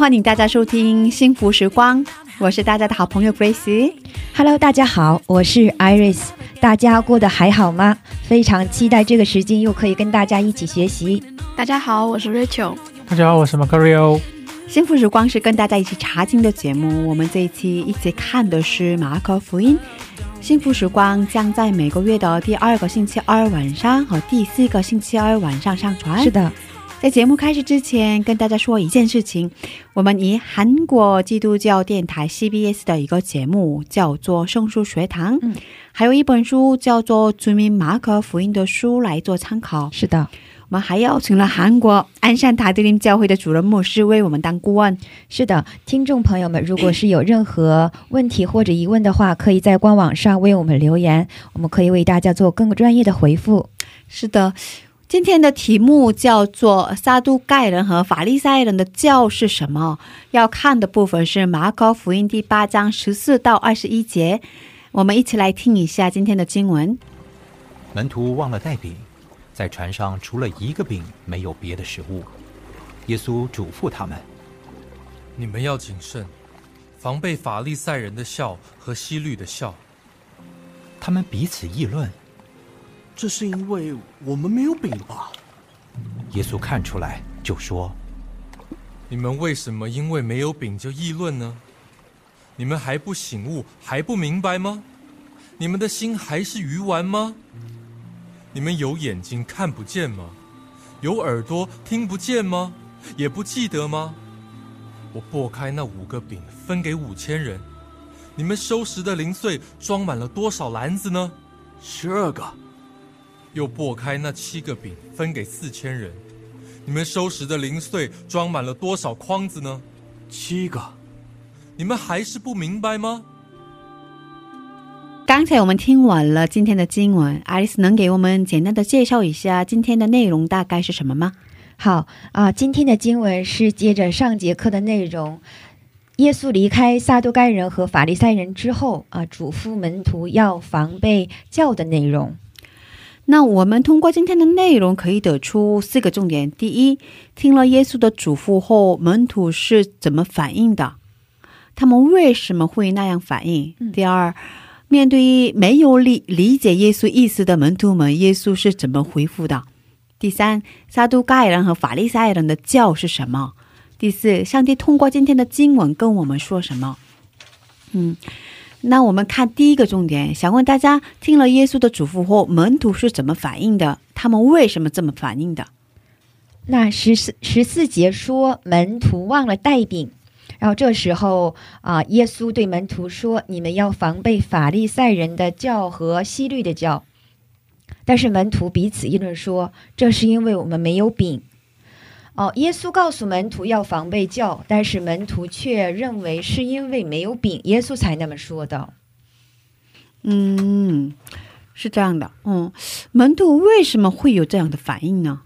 欢迎大家收听幸福时光，我是大家的好朋友 Grace。Hello，大家好，我是 Iris，大家过得还好吗？非常期待这个时间又可以跟大家一起学习。大家好，我是 Rachel。大家好，我是 Macario。幸福时光是跟大家一起查经的节目，我们这一期一起看的是马可福音。幸福时光将在每个月的第二个星期二晚上和第四个星期二晚上上传。是的，在节目开始之前，跟大家说一件事情：我们以韩国基督教电台 CBS 的一个节目叫做《圣书学堂》，嗯还有一本书叫做《著名马可福音》的书来做参考。是的，我们还邀请了韩国安善塔德林教会的主任牧师为我们当顾问。是的，听众朋友们，如果是有任何问题或者疑问的话，可以在官网上为我们留言，我们可以为大家做更专业的回复。是的，今天的题目叫做“撒都盖人和法利赛人的教是什么”。要看的部分是马可福音第八章十四到二十一节。我们一起来听一下今天的经文。门徒忘了带饼，在船上除了一个饼，没有别的食物。耶稣嘱咐他们，你们要谨慎，防备法利赛人的笑和希律的笑。他们彼此议论。这是因为我们没有饼吧？耶稣看出来，就说你们为什么因为没有饼就议论呢？你们还不醒悟，还不明白吗？你们的心还是鱼丸吗？你们有眼睛看不见吗？有耳朵听不见吗？也不记得吗？我拨开那五个饼，分给五千人，你们收拾的零碎装满了多少篮子呢？十二个。又拨开那七个饼，分给四千人，你们收拾的零碎装满了多少筐子呢？七个。你们还是不明白吗？刚才我们听完了今天的经文，爱丽丝能给我们简单的介绍一下今天的内容大概是什么吗？好啊，今天的经文是接着上节课的内容。耶稣离开撒都该人和法利赛人之后啊，嘱咐门徒要防备教的内容。那我们通过今天的内容可以得出四个重点：第一，听了耶稣的嘱咐后，门徒是怎么反应的？他们为什么会那样反应？嗯第二，面对没有理理解耶稣意思的门徒们，耶稣是怎么回复的？第三，撒都盖人和法利赛人的教是什么？第四，上帝通过今天的经文跟我们说什么？嗯。那我们看第一个重点，想问大家，听了耶稣的嘱咐后，门徒是怎么反应的？他们为什么这么反应的？那十四十四节说门徒忘了带饼，然后这时候啊，耶稣对门徒说：“你们要防备法利赛人的教和希律的教。”但是门徒彼此议论说：“这是因为我们没有饼。”哦，耶稣告诉门徒要防备教，但是门徒却认为是因为没有饼，耶稣才那么说的。嗯，是这样的。嗯，门徒为什么会有这样的反应呢？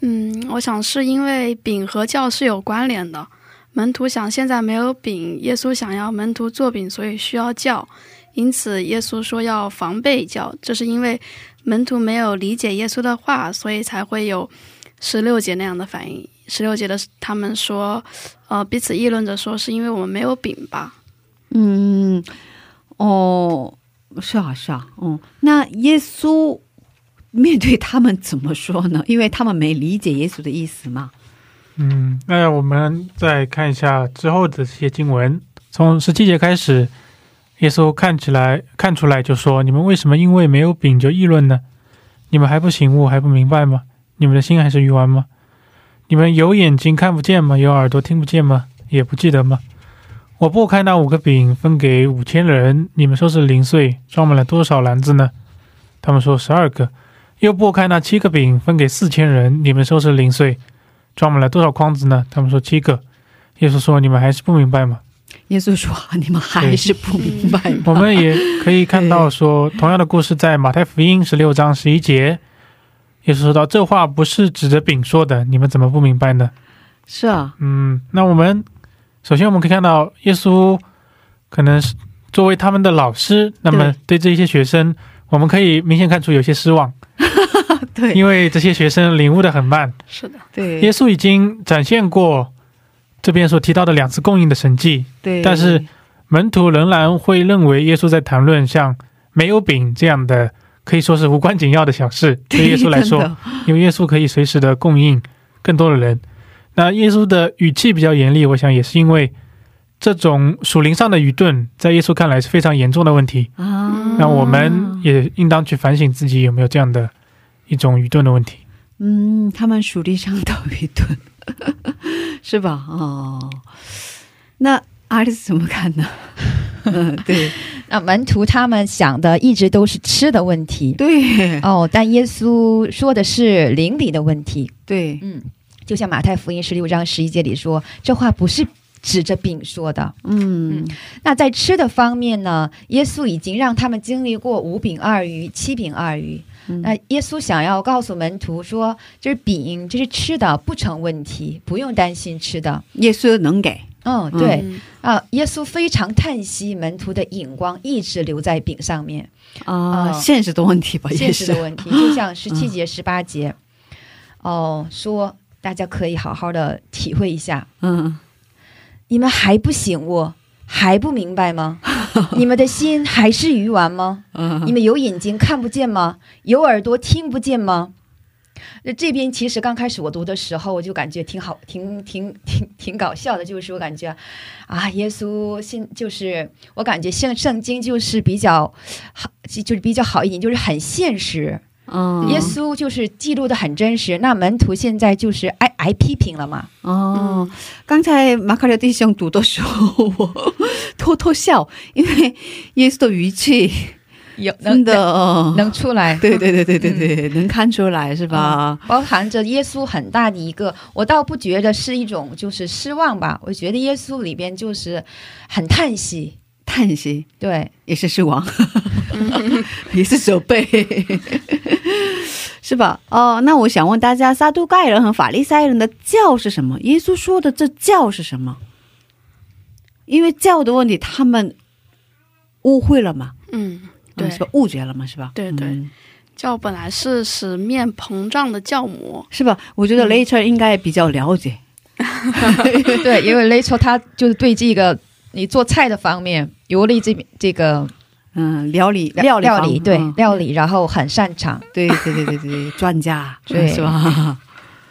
嗯，我想是因为饼和教是有关联的。门徒想现在没有饼，耶稣想要门徒做饼，所以需要教，因此耶稣说要防备教。这是因为门徒没有理解耶稣的话，所以才会有十六节那样的反应。十六节的他们说，呃，彼此议论着说，是因为我们没有饼吧？嗯，哦，是啊，是啊，嗯，那耶稣面对他们怎么说呢？因为他们没理解耶稣的意思嘛。嗯，那我们再看一下之后的这些经文，从十七节开始，耶稣看起来看出来就说：“你们为什么因为没有饼就议论呢？你们还不醒悟，还不明白吗？你们的心还是鱼丸吗？你们有眼睛看不见吗？有耳朵听不见吗？也不记得吗？我拨开那五个饼，分给五千人，你们说是零碎，装满了多少篮子呢？他们说十二个。又拨开那七个饼，分给四千人，你们说是零碎，装满了多少筐子呢？他们说七个。耶稣说：“你们还是不明白吗？”耶稣说：“你们还是不明白？”我们也可以看到说，同样的故事在马太福音十六章十一节，耶稣说到：“这话不是指着饼说的，你们怎么不明白呢？”是啊，嗯，那我们首先我们可以看到，耶稣可能是作为他们的老师，那么对这些学生，我们可以明显看出有些失望。对，因为这些学生领悟的很慢。是的，对，耶稣已经展现过这边所提到的两次供应的神迹，对，但是门徒仍然会认为耶稣在谈论像没有饼这样的可以说是无关紧要的小事。对耶稣来说，因为耶稣可以随时的供应更多的人。那耶稣的语气比较严厉，我想也是因为这种属灵上的愚钝，在耶稣看来是非常严重的问题啊。那我们也应当去反省自己有没有这样的。一种愚钝的问题。嗯，他们属灵上的愚钝，是吧？哦，那阿里斯怎么看呢？嗯，对，那门徒他们想的一直都是吃的问题。对，哦，但耶稣说的是邻里的问题。对，嗯，就像马太福音十六章十一节里说，这话不是指着饼说的。嗯，那在吃的方面呢，耶稣已经让他们经历过五饼二鱼、七饼二鱼。那耶稣想要告诉门徒说：“这是饼，这是吃的，不成问题，不用担心吃的。耶稣能给。嗯，对啊，耶稣非常叹息，门徒的眼光一直留在饼上面啊，现实的问题吧，现实的问题，就像十七节、十八节，哦，说大家可以好好的体会一下。嗯，你们还不醒悟，还不明白吗？” 你们的心还是鱼丸吗？你们有眼睛看不见吗？有耳朵听不见吗？那这边其实刚开始我读的时候，我就感觉挺好，挺挺挺挺搞笑的。就是我感觉啊，耶稣信就是我感觉圣圣经就是比较好，就是比较好一点，就是很现实。嗯，耶稣就是记录的很真实。那门徒现在就是挨挨批评了嘛？哦，刚才马卡列弟兄读的时候，我 偷偷笑，因为耶稣的语气有真的能出来。对对对对对对，能看出来是吧？包含着耶稣很大的一个，我倒不觉得是一种就是失望吧。我觉得耶稣里边就是很叹息。叹息，对，也是失望，也是责备，是吧？哦，那我想问大家，撒都盖人和法利赛人的教是什么？耶稣说的这教是什么？因为教的问题，他们误会了嘛？嗯，对，是吧？误解了嘛？是吧？对对，酵本来是使面膨胀的酵母，是吧？我觉得 Later 应该比较了解，对，因为 Later 他就是对这个。你做菜的方面，尤利这边这个，嗯，料理料理料理对料理，然后很擅长，对对对对对，专家对是吧？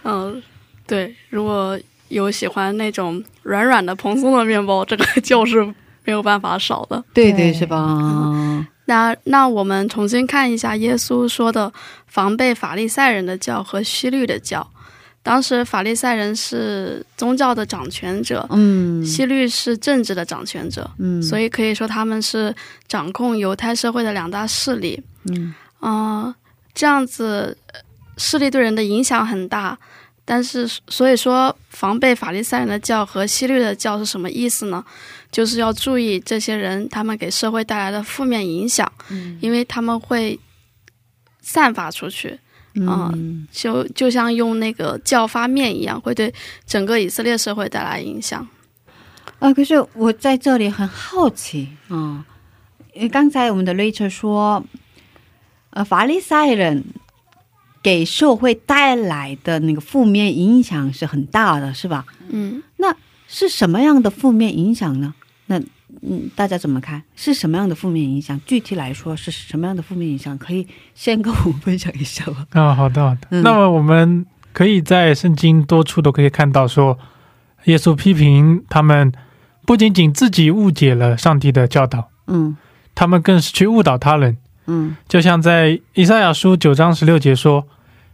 嗯，对，如果有喜欢那种软软的蓬松的面包，这个就是没有办法少的，对对是吧？那那我们重新看一下耶稣说的防备法利赛人的教和希律的教。当时法利赛人是宗教的掌权者，嗯，希律是政治的掌权者，嗯，所以可以说他们是掌控犹太社会的两大势力，嗯，啊，这样子势力对人的影响很大。但是，所以说防备法利赛人的教和希律的教是什么意思呢？就是要注意这些人他们给社会带来的负面影响，嗯，因为他们会散发出去。嗯，就就像用那个教发面一样，会对整个以色列社会带来影响。啊，可是我在这里很好奇啊，因为刚才我们的 Rachel 说，呃，法利赛人给社会带来的那个负面影响是很大的，是吧？嗯，那是什么样的负面影响呢？那嗯，大家怎么看？是什么样的负面影响？具体来说是什么样的负面影响？可以先跟我们分享一下吗？啊，好的，好的。那么我们可以在圣经多处都可以看到，说耶稣批评他们，不仅仅自己误解了上帝的教导，嗯，他们更是去误导他人，嗯。就像在以赛亚书九章十六节说：“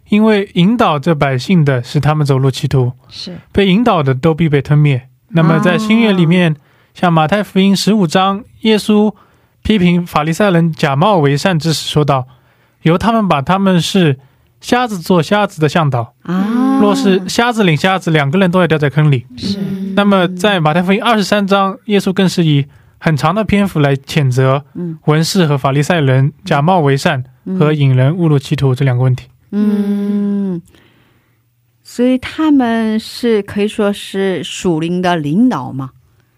因为引导这百姓的是他们走路歧途，是。被引导的都必被吞灭。”那么在新约里面，像马太福音十五章，耶稣批评法利赛人假冒为善之时说道：“由他们把他们是瞎子做瞎子的向导，啊，若是瞎子领瞎子，两个人都要掉在坑里。”是。那么在马太福音二十三章，耶稣更是以很长的篇幅来谴责嗯文士和法利赛人假冒为善和引人误入歧途这两个问题。嗯，所以他们是可以说是属灵的领导嘛？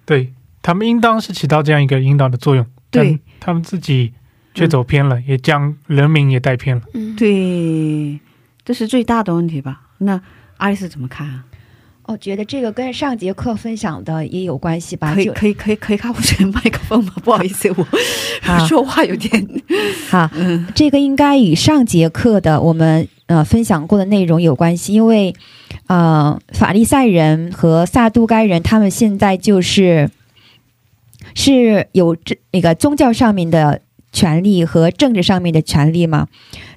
对他们应当是起到这样一个引导的作用，对他们自己却走偏了，也将人民也带偏了。嗯，对，这是最大的问题吧？那爱丽丝怎么看啊？哦，觉得这个跟上节课分享的也有关系吧？可以可以可以可以靠我这个麦克风吗？不好意思，我好 说话有点哈，嗯这个应该与上节课的我们呃分享过的内容有关系，因为呃法利赛人和撒都该人他们现在就是是有这那个宗教上面的权利和政治上面的权利嘛，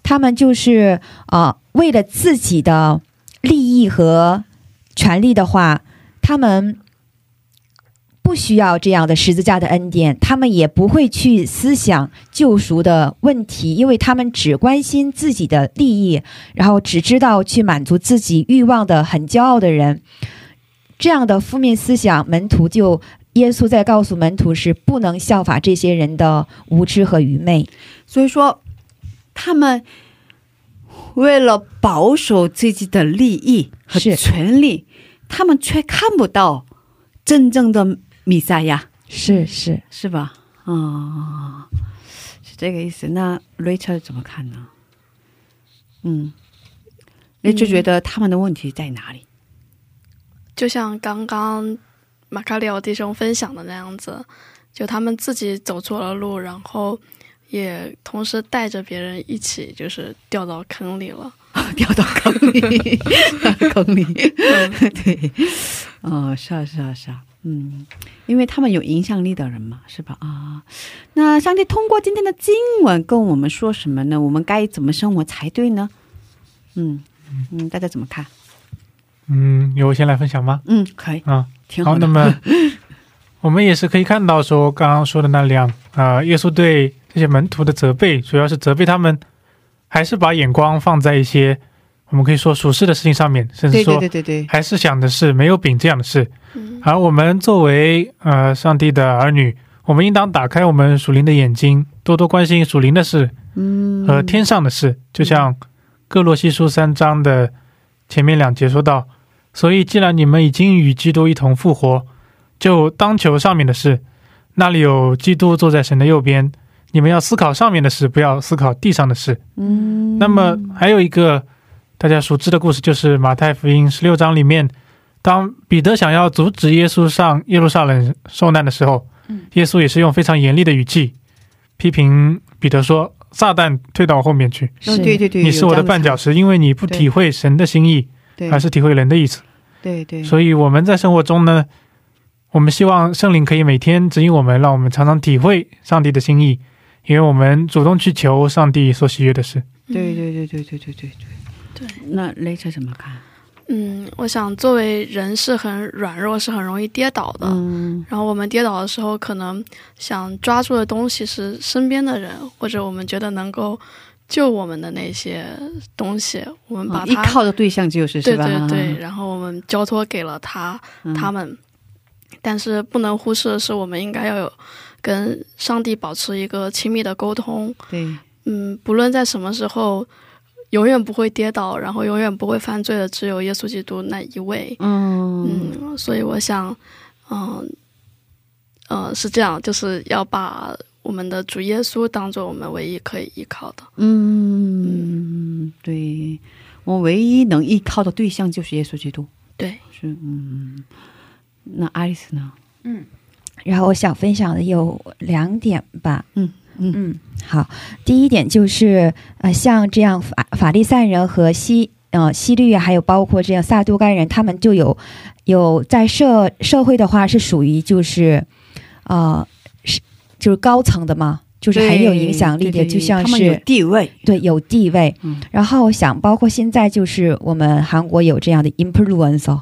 他们就是呃为了自己的利益和权利的话，他们。不需要这样的十字架的恩典，他们也不会去思想救赎的问题，因为他们只关心自己的利益，然后只知道去满足自己欲望的很骄傲的人，这样的负面思想，门徒就耶稣在告诉门徒是不能效法这些人的无知和愚昧。所以说，他们为了保守自己的利益和权利，他们却看不到真正的弥赛亚，是是，是吧？啊、是这个意思。那 Rachel 怎么看呢？嗯，Rachel 觉得他们的问题在哪里？就像刚刚马卡里奥弟兄分享的那样子，就他们自己走错了路，然后也同时带着别人一起，就是掉到坑里了。掉到坑里，坑里，对，哦，是啊，是啊，是啊，嗯，因为他们有影响力的人嘛，是吧？啊，那上帝通过今天的经文跟我们说什么呢？我们该怎么生活才对呢？嗯嗯，大家怎么看？嗯，由我先来分享吗？嗯，可以，啊，好，挺好的。那么我们也是可以看到说，刚刚说的那两啊、耶稣对这些门徒的责备，主要是责备他们，还是把眼光放在一些我们可以说属世的事情上面，甚至说对对对对，还是想的是没有饼这样的事。嗯而我们作为呃上帝的儿女，我们应当打开我们属灵的眼睛，多多关心属灵的事嗯，和天上的事。就像各罗西书三章的前面两节说到，所以既然你们已经与基督一同复活，就当求上面的事，那里有基督坐在神的右边。你们要思考上面的事，不要思考地上的事。嗯，那么还有一个大家熟知的故事，就是马太福音十六章里面，当彼得想要阻止耶稣上耶路撒冷受难的时候，嗯。耶稣也是用非常严厉的语气批评彼得说：“撒旦退到我后面去，嗯对对对，你是我的绊脚石，因为你不体会神的心意，对，而是体会人的意思。对对，所以我们在生活中呢，我们希望圣灵可以每天指引我们，让我们常常体会上帝的心意，因为我们主动去求上帝所喜悦的事。对对对对对对对对。对那 Rachel 怎么看？嗯，我想作为人是很软弱，是很容易跌倒的。嗯然后我们跌倒的时候，可能想抓住的东西是身边的人，或者我们觉得能够救我们的那些东西，我们把啊依、靠的对象就是对？对对，然后我们交托给了他、嗯他们。但是不能忽视的是，我们应该要有跟上帝保持一个亲密的沟通。对嗯，不论在什么时候，永远不会跌倒，然后永远不会犯罪的，只有耶稣基督那一位。嗯嗯，所以我想，嗯、呃，是这样，就是要把我们的主耶稣当做我们唯一可以依靠的。嗯，对，我唯一能依靠的对象就是耶稣基督。对，是嗯，那爱丽丝呢？然后我想分享的有两点吧。嗯嗯嗯，好，第一点就是呃，像这样法法利赛人和西呃西律还有包括这样撒都该人，他们就有有在社社会的话是属于就是呃是就是高层的嘛，就是很有影响力的，就像他们有是地位，对有地位。嗯然后想，包括现在就是我们韩国有这样的 influencer，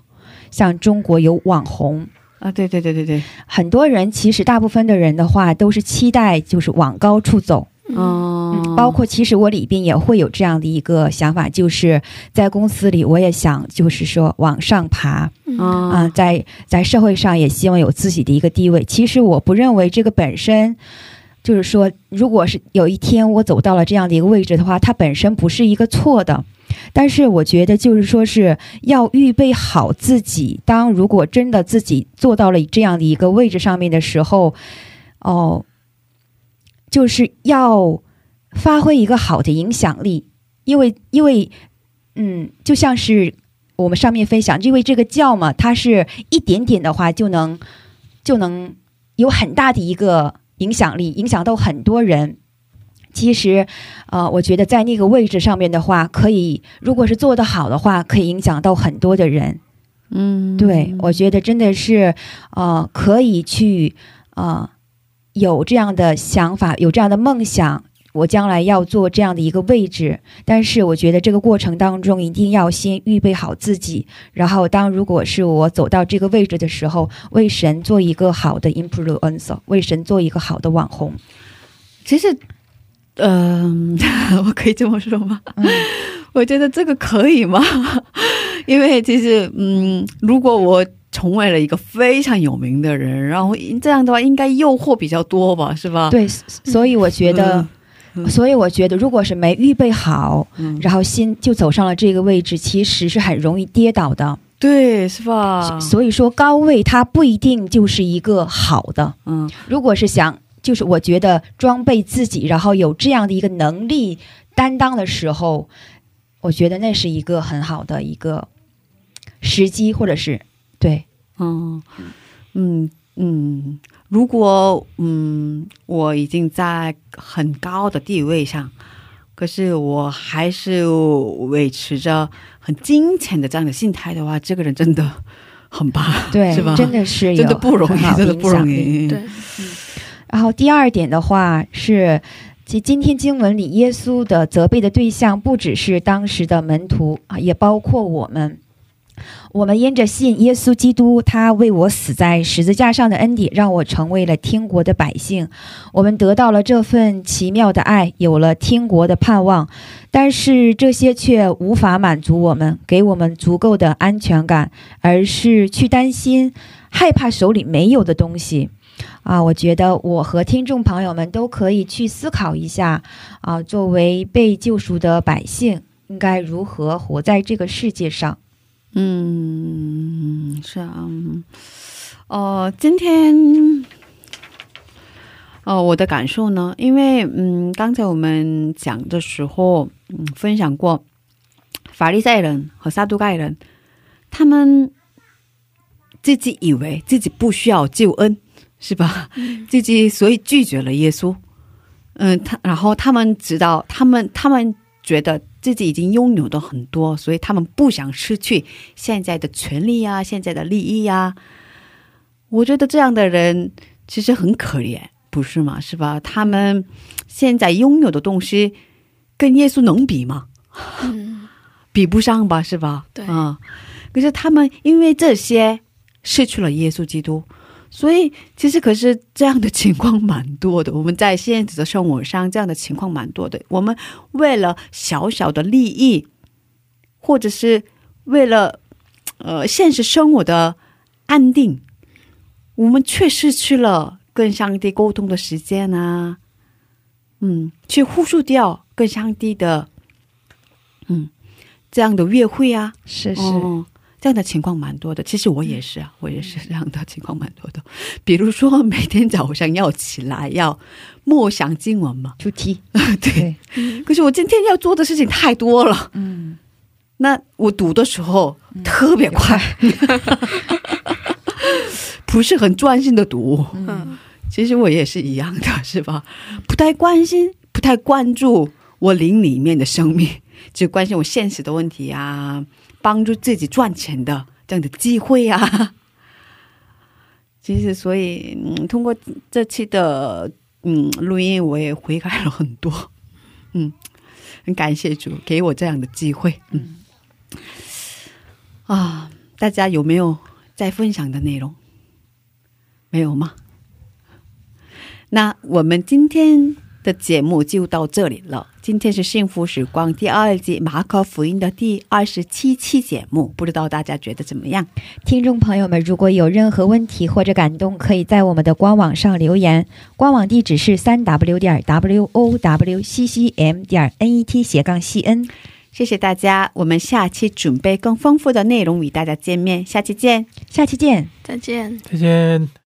像中国有网红，啊，对对对对对，很多人其实大部分的人的话都是期待就是往高处走。嗯，嗯，包括其实我里边也会有这样的一个想法，就是在公司里我也想就是说往上爬嗯在在社会上也希望有自己的一个地位。其实我不认为这个本身。就是说，如果是有一天我走到了这样的一个位置的话，它本身不是一个错的，但是我觉得就是说是要预备好自己。当如果真的自己做到了这样的一个位置上面的时候，哦，就是要发挥一个好的影响力，因为因为嗯，就像是我们上面分享，因为这个教嘛，它是一点点的话就能就能有很大的一个影响力，影响到很多人。其实，呃，我觉得在那个位置上面的话，可以，如果是做得好的话，可以影响到很多的人。嗯，对，我觉得真的是，呃，可以去，呃，有这样的想法，有这样的梦想，我将来要做这样的一个位置。但是，我觉得这个过程当中，一定要先预备好自己，然后当如果是我走到这个位置的时候，为神做一个好的 influencer，为神做一个好的网红。其实，嗯、我可以这么说吗？嗯 我觉得这个可以吗？因为其实，嗯，如果我成为了一个非常有名的人，然后这样的话，应该诱惑比较多吧，是吧？对，所以我觉得，嗯所以我觉得，如果是没预备好，嗯，然后心就走上了这个位置，其实是很容易跌倒的。对，是吧？所以说，高位它不一定就是一个好的。嗯如果是想，就是我觉得装备自己，然后有这样的一个能力担当的时候，我觉得那是一个很好的一个时机，或者是对，嗯嗯嗯，如果嗯我已经在很高的地位上，可是我还是维持着很金钱的这样的心态的话，这个人真的很棒，对，是吧？真的是真的不容易，真的不容易。对，然后第二点的话是，其今天经文里耶稣的责备的对象不只是当时的门徒啊，也包括我们。我们因着信耶稣基督，他为我死在十字架上的恩典，让我成为了天国的百姓。我们得到了这份奇妙的爱，有了天国的盼望。但是这些却无法满足我们，给我们足够的安全感，而是去担心、害怕手里没有的东西。啊，我觉得我和听众朋友们都可以去思考一下啊，作为被救赎的百姓，应该如何活在这个世界上。嗯，是啊，哦呃，今天，呃，我的感受呢，因为嗯，刚才我们讲的时候，嗯，分享过法利赛人和撒都盖人，他们自己以为自己不需要救恩，是吧？自己所以拒绝了耶稣。嗯，他然后他们知道，他们他们觉得自己已经拥有的很多，所以他们不想失去现在的权利呀、现在的利益呀、我觉得这样的人其实很可怜，不是吗？是吧？他们现在拥有的东西跟耶稣能比吗？嗯，比不上吧，是吧？对啊、可是他们因为这些失去了耶稣基督，所以其实可是这样的情况蛮多的。我们在现实的生活上，这样的情况蛮多的。我们为了小小的利益，或者是为了呃现实生活的安定，我们却失去了跟上帝沟通的时间啊，嗯，去忽视掉跟上帝的，嗯，这样的约会啊，是是，哦，这样的情况蛮多的。其实我也是啊，我也是这样的情况蛮多的。比如说每天早上要起来要默想经文嘛，出题，对。可是我今天要做的事情太多了，嗯，那我读的时候、特别快，不是很专心的读。嗯其实我也是一样的，是吧？不太关心，不太关注我灵里面的生命，只关心我现实的问题啊，帮助自己赚钱的这样的机会啊。其实，所以嗯，通过这期的嗯录音，我也悔改了很多。嗯，很感谢主给我这样的机会。嗯，啊，大家有没有在分享的内容？没有吗？那我们今天的节目就到这里了。今天是幸福时光第二季马可福音的第二十七期节目，不知道大家觉得怎么样？听众朋友们，如果有任何问题或者感动，可以在我们的官网上留言，官网地址是三 w 点 w o w c c m 点 n e t 斜杠 c n。谢谢大家，我们下期准备更丰富的内容与大家见面，下期见。下期见。再见。再见。